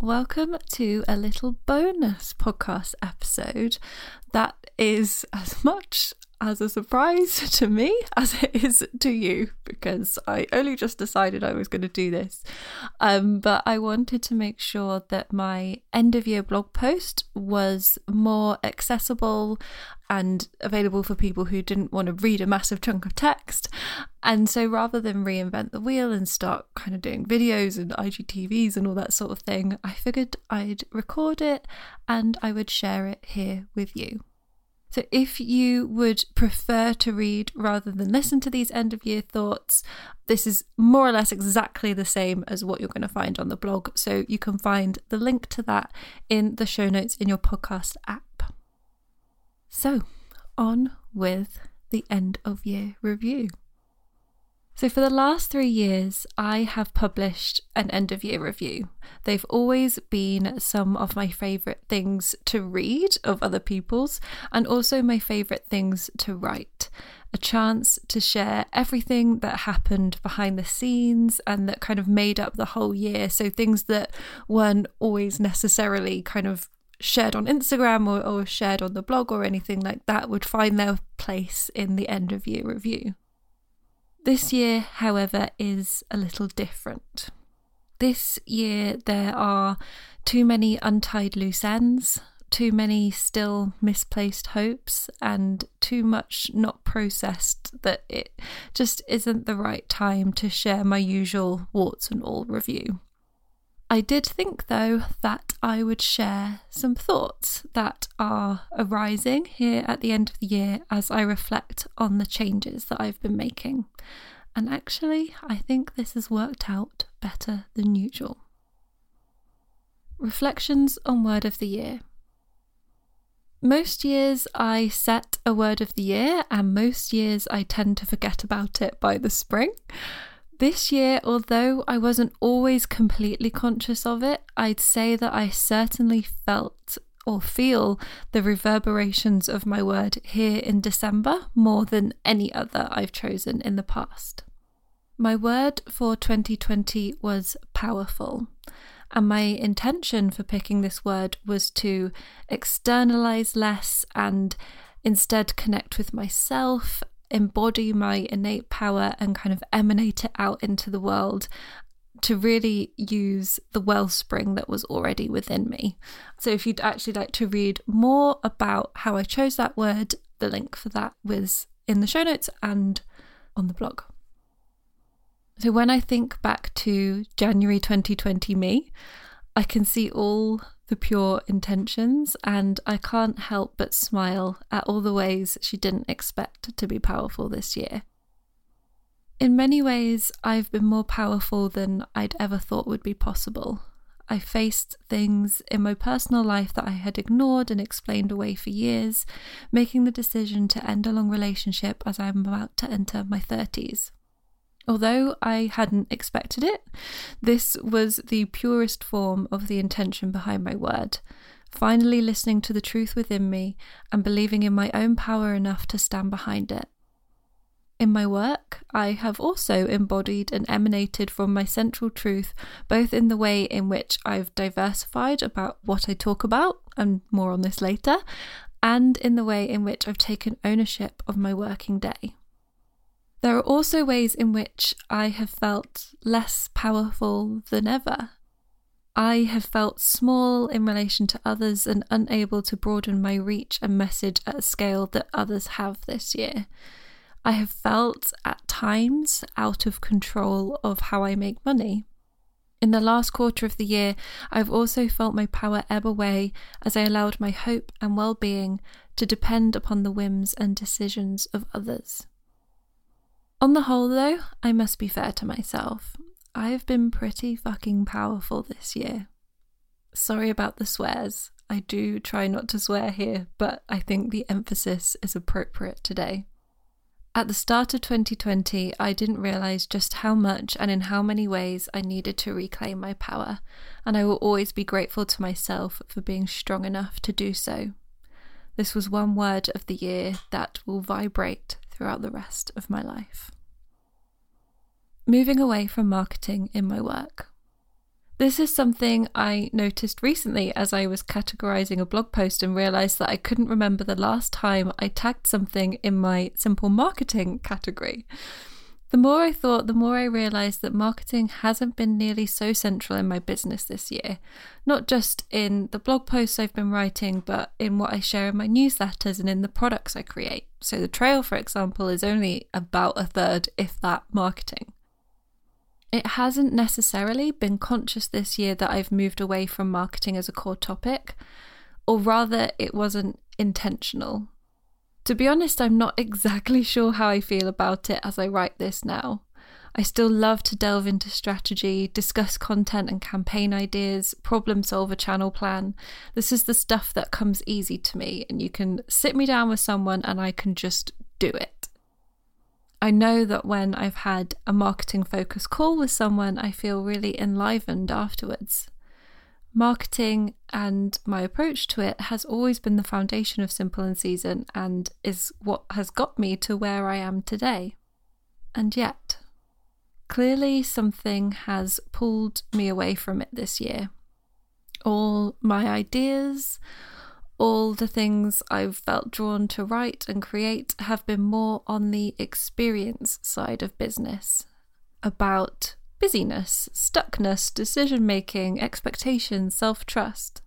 welcome to a little bonus podcast episode that is as much as a surprise to me as it is to you because I only just decided I was going to do this. Um, but I wanted to make sure that my end of year blog post was more accessible and available for people who didn't want to read a massive chunk of text. And so rather than reinvent the wheel and start kind of doing videos and IGTVs and all that sort of thing, I figured I'd record it and I would share it here with you. So, if you would prefer to read rather than listen to these end of year thoughts, this is more or less exactly the same as what you're going to find on the blog. So, you can find the link to that in the show notes in your podcast app. So, on with the end of year review. So, for the last three years, I have published an end of year review. They've always been some of my favourite things to read of other people's, and also my favourite things to write. A chance to share everything that happened behind the scenes and that kind of made up the whole year. So, things that weren't always necessarily kind of shared on Instagram or, or shared on the blog or anything like that would find their place in the end of year review. This year, however, is a little different. This year, there are too many untied loose ends, too many still misplaced hopes, and too much not processed that it just isn't the right time to share my usual warts and all review. I did think, though, that I would share some thoughts that are arising here at the end of the year as I reflect on the changes that I've been making. And actually, I think this has worked out better than usual. Reflections on Word of the Year. Most years I set a word of the year, and most years I tend to forget about it by the spring. This year, although I wasn't always completely conscious of it, I'd say that I certainly felt or feel the reverberations of my word here in December more than any other I've chosen in the past. My word for 2020 was powerful, and my intention for picking this word was to externalize less and instead connect with myself embody my innate power and kind of emanate it out into the world to really use the wellspring that was already within me. So, if you'd actually like to read more about how I chose that word, the link for that was in the show notes and on the blog. So, when I think back to January 2020 me, I can see all the pure intentions, and I can't help but smile at all the ways she didn't expect to be powerful this year. In many ways, I've been more powerful than I'd ever thought would be possible. I faced things in my personal life that I had ignored and explained away for years, making the decision to end a long relationship as I'm about to enter my 30s. Although I hadn't expected it, this was the purest form of the intention behind my word. Finally, listening to the truth within me and believing in my own power enough to stand behind it. In my work, I have also embodied and emanated from my central truth, both in the way in which I've diversified about what I talk about, and more on this later, and in the way in which I've taken ownership of my working day. There are also ways in which I have felt less powerful than ever. I have felt small in relation to others and unable to broaden my reach and message at a scale that others have this year. I have felt at times out of control of how I make money. In the last quarter of the year, I've also felt my power ebb away as I allowed my hope and well being to depend upon the whims and decisions of others. On the whole, though, I must be fair to myself. I've been pretty fucking powerful this year. Sorry about the swears. I do try not to swear here, but I think the emphasis is appropriate today. At the start of 2020, I didn't realise just how much and in how many ways I needed to reclaim my power, and I will always be grateful to myself for being strong enough to do so. This was one word of the year that will vibrate throughout the rest of my life. Moving away from marketing in my work. This is something I noticed recently as I was categorizing a blog post and realized that I couldn't remember the last time I tagged something in my simple marketing category. The more I thought, the more I realized that marketing hasn't been nearly so central in my business this year. Not just in the blog posts I've been writing, but in what I share in my newsletters and in the products I create. So, the trail, for example, is only about a third, if that, marketing. It hasn't necessarily been conscious this year that I've moved away from marketing as a core topic, or rather, it wasn't intentional. To be honest, I'm not exactly sure how I feel about it as I write this now. I still love to delve into strategy, discuss content and campaign ideas, problem solve a channel plan. This is the stuff that comes easy to me, and you can sit me down with someone and I can just do it. I know that when I've had a marketing focus call with someone, I feel really enlivened afterwards. Marketing and my approach to it has always been the foundation of Simple and Season and is what has got me to where I am today. And yet, clearly something has pulled me away from it this year. All my ideas, all the things I've felt drawn to write and create have been more on the experience side of business, about busyness, stuckness, decision making, expectations, self trust.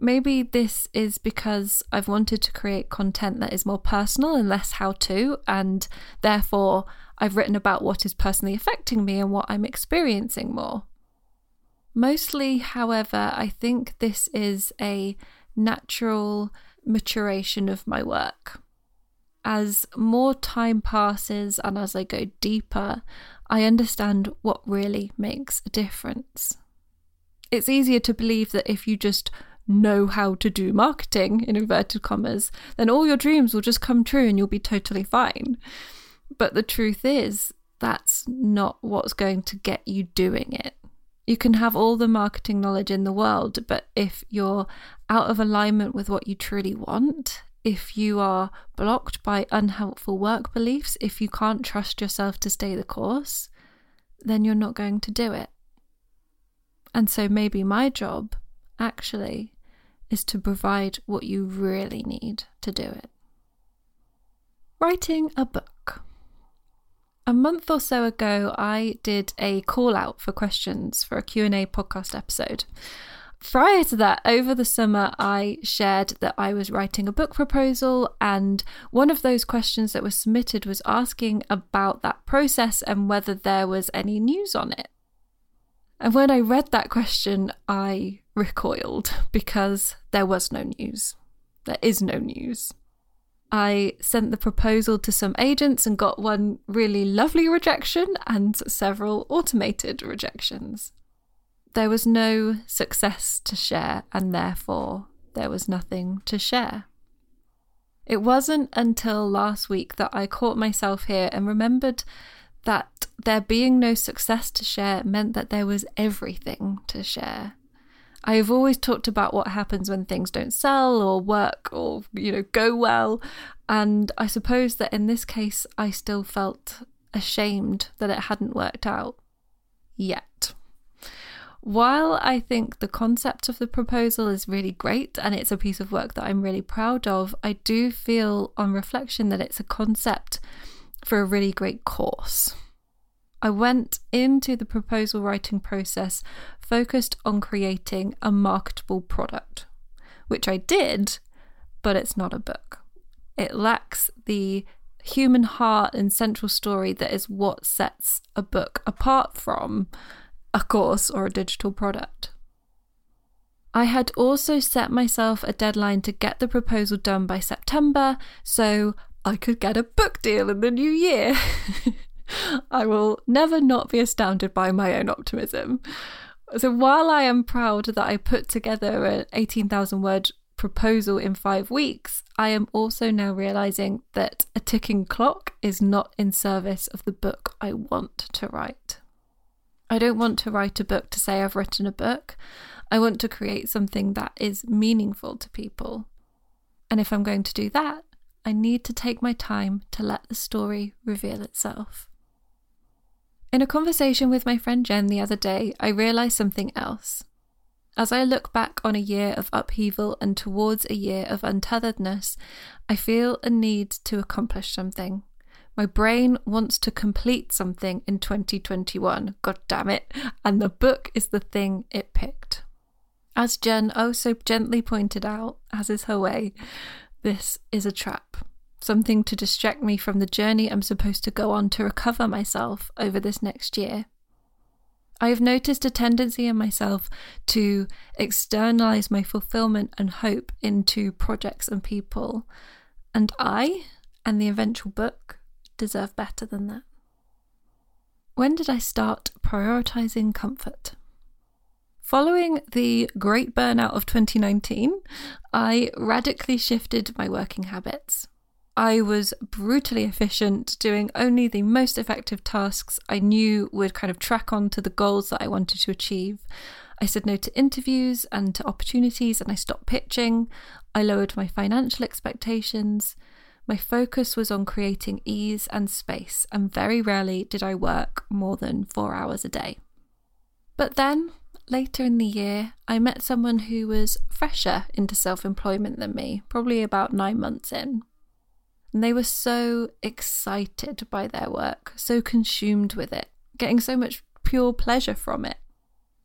Maybe this is because I've wanted to create content that is more personal and less how to, and therefore I've written about what is personally affecting me and what I'm experiencing more. Mostly, however, I think this is a natural maturation of my work. As more time passes and as I go deeper, I understand what really makes a difference. It's easier to believe that if you just know how to do marketing, in inverted commas, then all your dreams will just come true and you'll be totally fine. But the truth is, that's not what's going to get you doing it. You can have all the marketing knowledge in the world, but if you're out of alignment with what you truly want, if you are blocked by unhelpful work beliefs, if you can't trust yourself to stay the course, then you're not going to do it. And so maybe my job actually is to provide what you really need to do it. Writing a book. A month or so ago, I did a call out for questions for a Q&A podcast episode. Prior to that, over the summer, I shared that I was writing a book proposal, and one of those questions that was submitted was asking about that process and whether there was any news on it. And when I read that question, I recoiled because there was no news. There is no news. I sent the proposal to some agents and got one really lovely rejection and several automated rejections. There was no success to share, and therefore there was nothing to share. It wasn't until last week that I caught myself here and remembered that there being no success to share meant that there was everything to share. I have always talked about what happens when things don't sell or work or, you know, go well. And I suppose that in this case, I still felt ashamed that it hadn't worked out yet. While I think the concept of the proposal is really great and it's a piece of work that I'm really proud of, I do feel on reflection that it's a concept for a really great course. I went into the proposal writing process focused on creating a marketable product, which I did, but it's not a book. It lacks the human heart and central story that is what sets a book apart from a course or a digital product. I had also set myself a deadline to get the proposal done by September so I could get a book deal in the new year. I will never not be astounded by my own optimism. So while I am proud that I put together an 18,000 word proposal in five weeks, I am also now realizing that a ticking clock is not in service of the book I want to write. I don't want to write a book to say I've written a book. I want to create something that is meaningful to people. And if I'm going to do that, I need to take my time to let the story reveal itself. In a conversation with my friend Jen the other day, I realised something else. As I look back on a year of upheaval and towards a year of untetheredness, I feel a need to accomplish something. My brain wants to complete something in 2021, god damn it, and the book is the thing it picked. As Jen oh so gently pointed out, as is her way, this is a trap. Something to distract me from the journey I'm supposed to go on to recover myself over this next year. I have noticed a tendency in myself to externalize my fulfillment and hope into projects and people, and I and the eventual book deserve better than that. When did I start prioritizing comfort? Following the great burnout of 2019, I radically shifted my working habits. I was brutally efficient, doing only the most effective tasks I knew would kind of track on to the goals that I wanted to achieve. I said no to interviews and to opportunities, and I stopped pitching. I lowered my financial expectations. My focus was on creating ease and space, and very rarely did I work more than four hours a day. But then later in the year, I met someone who was fresher into self employment than me, probably about nine months in. And they were so excited by their work, so consumed with it, getting so much pure pleasure from it.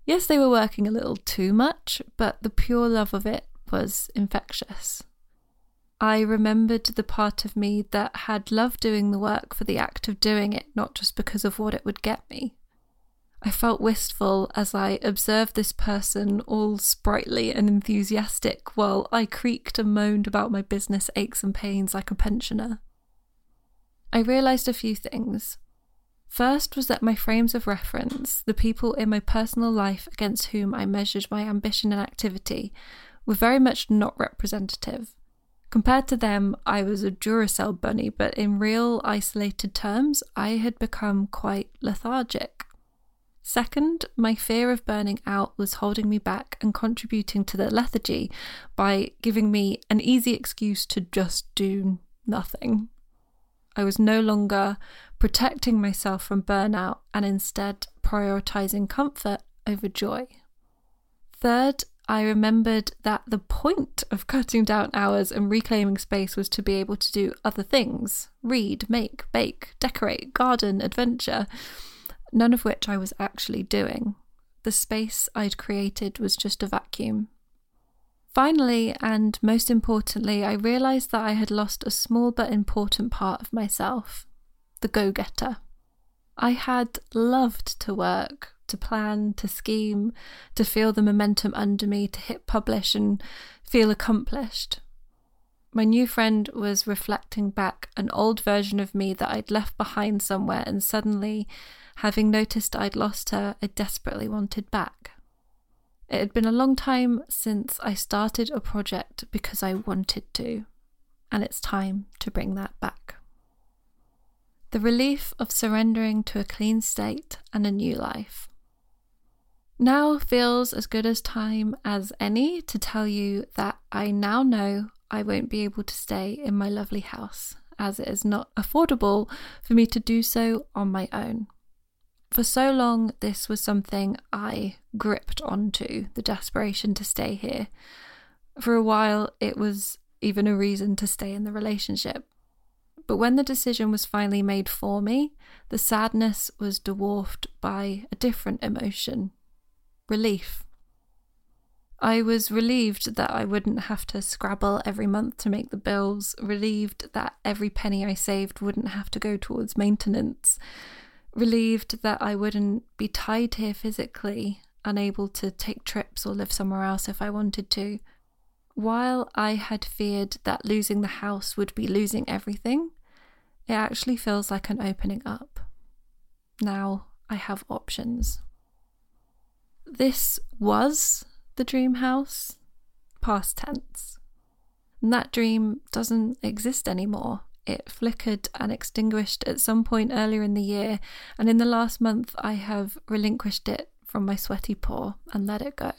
Yes, they were working a little too much, but the pure love of it was infectious. I remembered the part of me that had loved doing the work for the act of doing it, not just because of what it would get me. I felt wistful as I observed this person all sprightly and enthusiastic while I creaked and moaned about my business aches and pains like a pensioner. I realised a few things. First was that my frames of reference, the people in my personal life against whom I measured my ambition and activity, were very much not representative. Compared to them, I was a Duracell bunny, but in real isolated terms, I had become quite lethargic. Second, my fear of burning out was holding me back and contributing to the lethargy by giving me an easy excuse to just do nothing. I was no longer protecting myself from burnout and instead prioritizing comfort over joy. Third, I remembered that the point of cutting down hours and reclaiming space was to be able to do other things read, make, bake, decorate, garden, adventure none of which I was actually doing. The space I'd created was just a vacuum. Finally, and most importantly, I realised that I had lost a small but important part of myself the go getter. I had loved to work, to plan, to scheme, to feel the momentum under me, to hit publish and feel accomplished. My new friend was reflecting back an old version of me that I'd left behind somewhere, and suddenly Having noticed I'd lost her, I desperately wanted back. It had been a long time since I started a project because I wanted to, and it's time to bring that back. The relief of surrendering to a clean state and a new life. Now feels as good as time as any to tell you that I now know I won't be able to stay in my lovely house, as it is not affordable for me to do so on my own. For so long, this was something I gripped onto the desperation to stay here. For a while, it was even a reason to stay in the relationship. But when the decision was finally made for me, the sadness was dwarfed by a different emotion relief. I was relieved that I wouldn't have to scrabble every month to make the bills, relieved that every penny I saved wouldn't have to go towards maintenance, relieved that I wouldn't be tied here physically, unable to take trips or live somewhere else if I wanted to. While I had feared that losing the house would be losing everything, it actually feels like an opening up. Now I have options. This was the dream house, past tense. And that dream doesn't exist anymore. It flickered and extinguished at some point earlier in the year, and in the last month, I have relinquished it from my sweaty paw and let it go.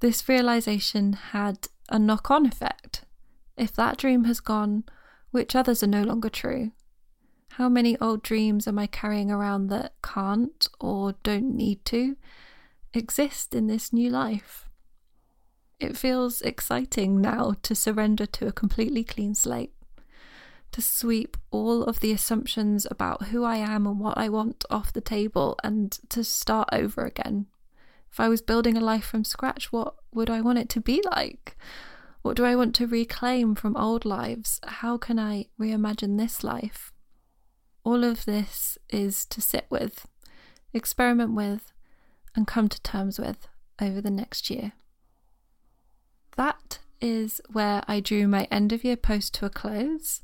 This realization had a knock on effect. If that dream has gone, which others are no longer true? How many old dreams am I carrying around that can't or don't need to exist in this new life? It feels exciting now to surrender to a completely clean slate to sweep all of the assumptions about who I am and what I want off the table and to start over again. If I was building a life from scratch, what would I want it to be like? What do I want to reclaim from old lives? How can I reimagine this life? All of this is to sit with, experiment with, and come to terms with over the next year. That is where I drew my end of year post to a close.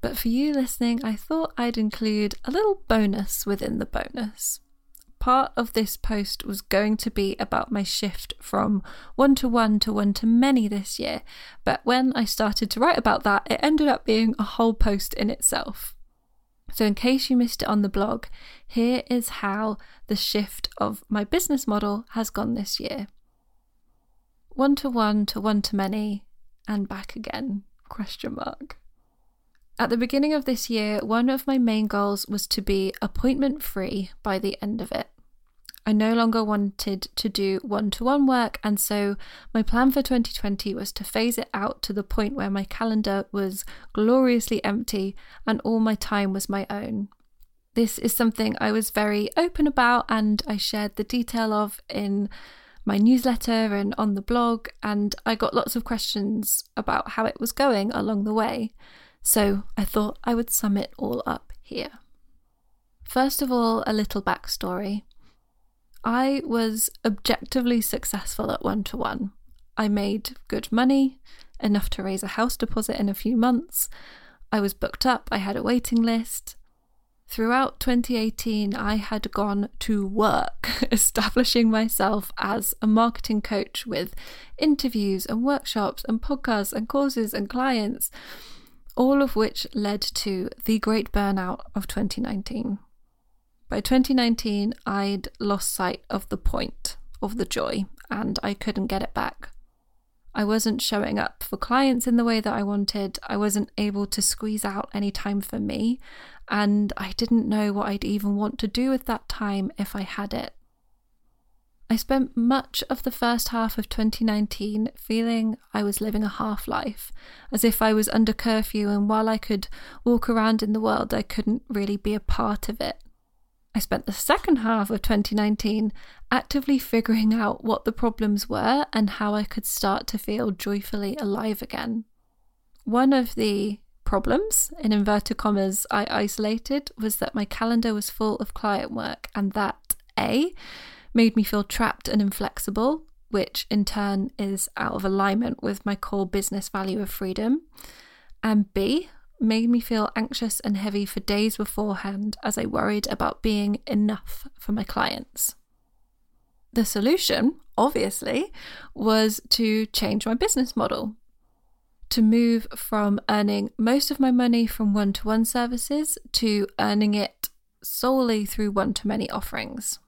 But for you listening, I thought I'd include a little bonus within the bonus. Part of this post was going to be about my shift from one to one to one to many this year, but when I started to write about that, it ended up being a whole post in itself. So, in case you missed it on the blog, here is how the shift of my business model has gone this year one to one to one to many and back again question mark at the beginning of this year, one of my main goals was to be appointment free by the end of it. I no longer wanted to do one to one work, and so my plan for 2020 was to phase it out to the point where my calendar was gloriously empty and all my time was my own. This is something I was very open about, and I shared the detail of in my newsletter and on the blog, and I got lots of questions about how it was going along the way. So I thought I would sum it all up here. First of all, a little backstory. I was objectively successful at one to one. I made good money, enough to raise a house deposit in a few months. I was booked up, I had a waiting list. Throughout 2018, I had gone to work, establishing myself as a marketing coach with interviews and workshops and podcasts and courses and clients all of which led to the great burnout of 2019. By 2019, I'd lost sight of the point of the joy and I couldn't get it back. I wasn't showing up for clients in the way that I wanted. I wasn't able to squeeze out any time for me, and I didn't know what I'd even want to do with that time if I had it. I spent much of the first half of 2019 feeling I was living a half life, as if I was under curfew, and while I could walk around in the world, I couldn't really be a part of it. I spent the second half of 2019 actively figuring out what the problems were and how I could start to feel joyfully alive again. One of the problems, in inverted commas, I isolated was that my calendar was full of client work, and that A, made me feel trapped and inflexible, which in turn is out of alignment with my core business value of freedom. And B, made me feel anxious and heavy for days beforehand as I worried about being enough for my clients. The solution, obviously, was to change my business model. To move from earning most of my money from one to one services to earning it solely through one to many offerings.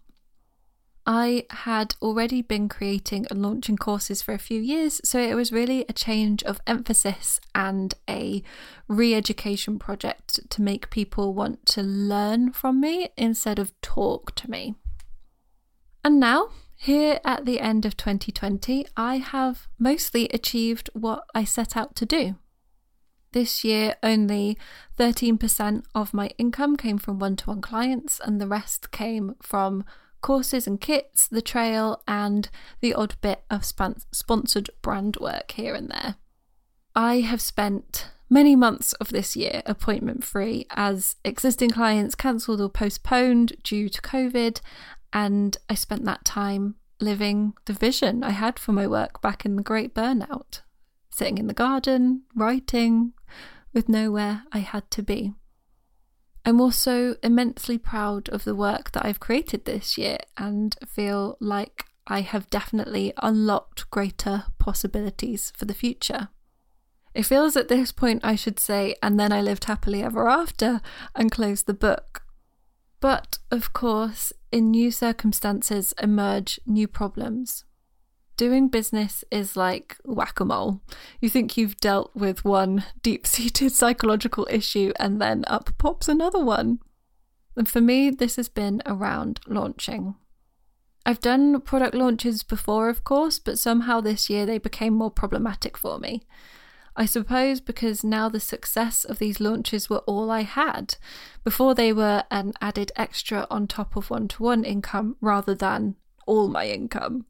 I had already been creating and launching courses for a few years, so it was really a change of emphasis and a re education project to make people want to learn from me instead of talk to me. And now, here at the end of 2020, I have mostly achieved what I set out to do. This year, only 13% of my income came from one to one clients, and the rest came from courses and kits, the trail, and the odd bit of sponsored brand work here and there. I have spent many months of this year appointment free as existing clients cancelled or postponed due to COVID, and I spent that time living the vision I had for my work back in the great burnout, sitting in the garden, writing, with nowhere I had to be. I'm also immensely proud of the work that I've created this year and feel like I have definitely unlocked greater possibilities for the future. It feels at this point I should say, and then I lived happily ever after and close the book. But of course, in new circumstances emerge new problems. Doing business is like whack a mole. You think you've dealt with one deep seated psychological issue, and then up pops another one. And for me, this has been around launching. I've done product launches before, of course, but somehow this year they became more problematic for me. I suppose because now the success of these launches were all I had. Before they were an added extra on top of one to one income rather than all my income.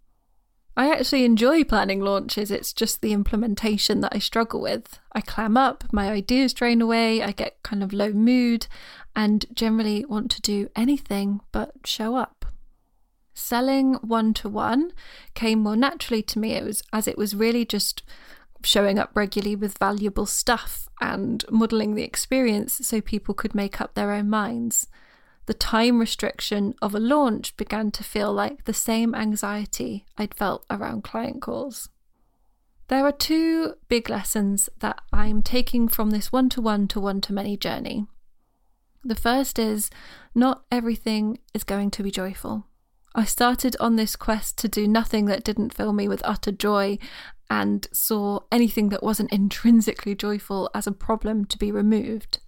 I actually enjoy planning launches, it's just the implementation that I struggle with. I clam up, my ideas drain away, I get kind of low mood, and generally want to do anything but show up. Selling one to one came more naturally to me. It was as it was really just showing up regularly with valuable stuff and modelling the experience so people could make up their own minds. The time restriction of a launch began to feel like the same anxiety I'd felt around client calls. There are two big lessons that I'm taking from this one to one to one to many journey. The first is not everything is going to be joyful. I started on this quest to do nothing that didn't fill me with utter joy and saw anything that wasn't intrinsically joyful as a problem to be removed.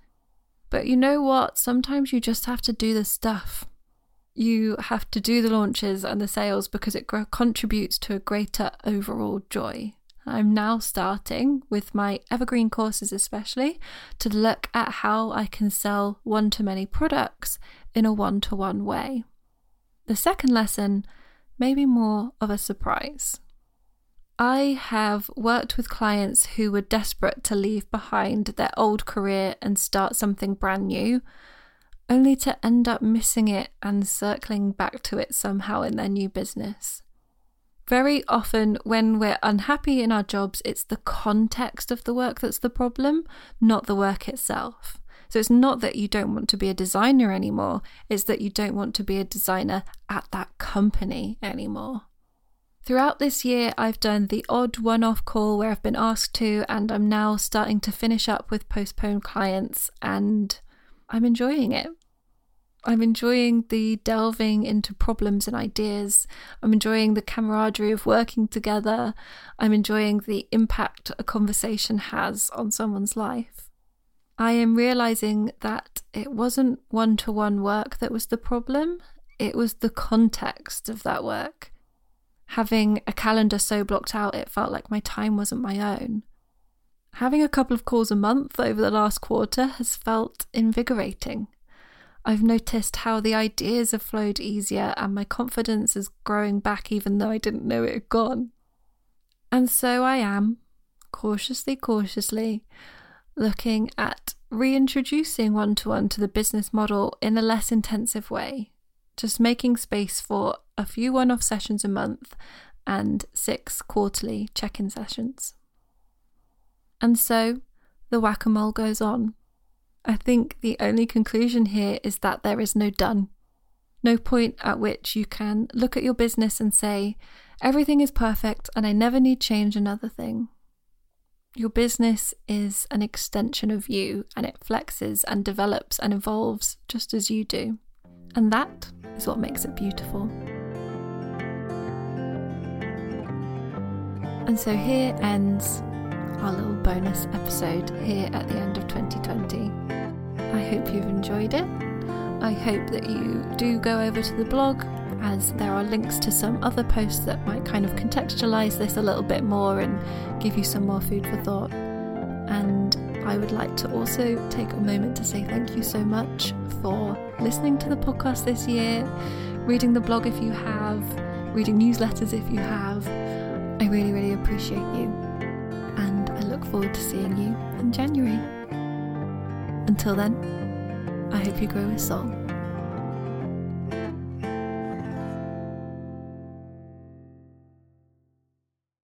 But you know what? Sometimes you just have to do the stuff. You have to do the launches and the sales because it contributes to a greater overall joy. I'm now starting with my evergreen courses, especially to look at how I can sell one to many products in a one to one way. The second lesson may be more of a surprise. I have worked with clients who were desperate to leave behind their old career and start something brand new, only to end up missing it and circling back to it somehow in their new business. Very often, when we're unhappy in our jobs, it's the context of the work that's the problem, not the work itself. So it's not that you don't want to be a designer anymore, it's that you don't want to be a designer at that company anymore. Throughout this year, I've done the odd one off call where I've been asked to, and I'm now starting to finish up with postponed clients, and I'm enjoying it. I'm enjoying the delving into problems and ideas. I'm enjoying the camaraderie of working together. I'm enjoying the impact a conversation has on someone's life. I am realizing that it wasn't one to one work that was the problem, it was the context of that work. Having a calendar so blocked out, it felt like my time wasn't my own. Having a couple of calls a month over the last quarter has felt invigorating. I've noticed how the ideas have flowed easier and my confidence is growing back even though I didn't know it had gone. And so I am, cautiously, cautiously, looking at reintroducing one to one to the business model in a less intensive way, just making space for a few one off sessions a month and six quarterly check in sessions. And so the whack a mole goes on. I think the only conclusion here is that there is no done. No point at which you can look at your business and say, everything is perfect and I never need change another thing. Your business is an extension of you and it flexes and develops and evolves just as you do. And that is what makes it beautiful. And so here ends our little bonus episode here at the end of 2020. I hope you've enjoyed it. I hope that you do go over to the blog as there are links to some other posts that might kind of contextualize this a little bit more and give you some more food for thought. And I would like to also take a moment to say thank you so much for listening to the podcast this year, reading the blog if you have, reading newsletters if you have. I really, really appreciate you And I look forward to seeing you in January. Until then, I hope you grow a soul.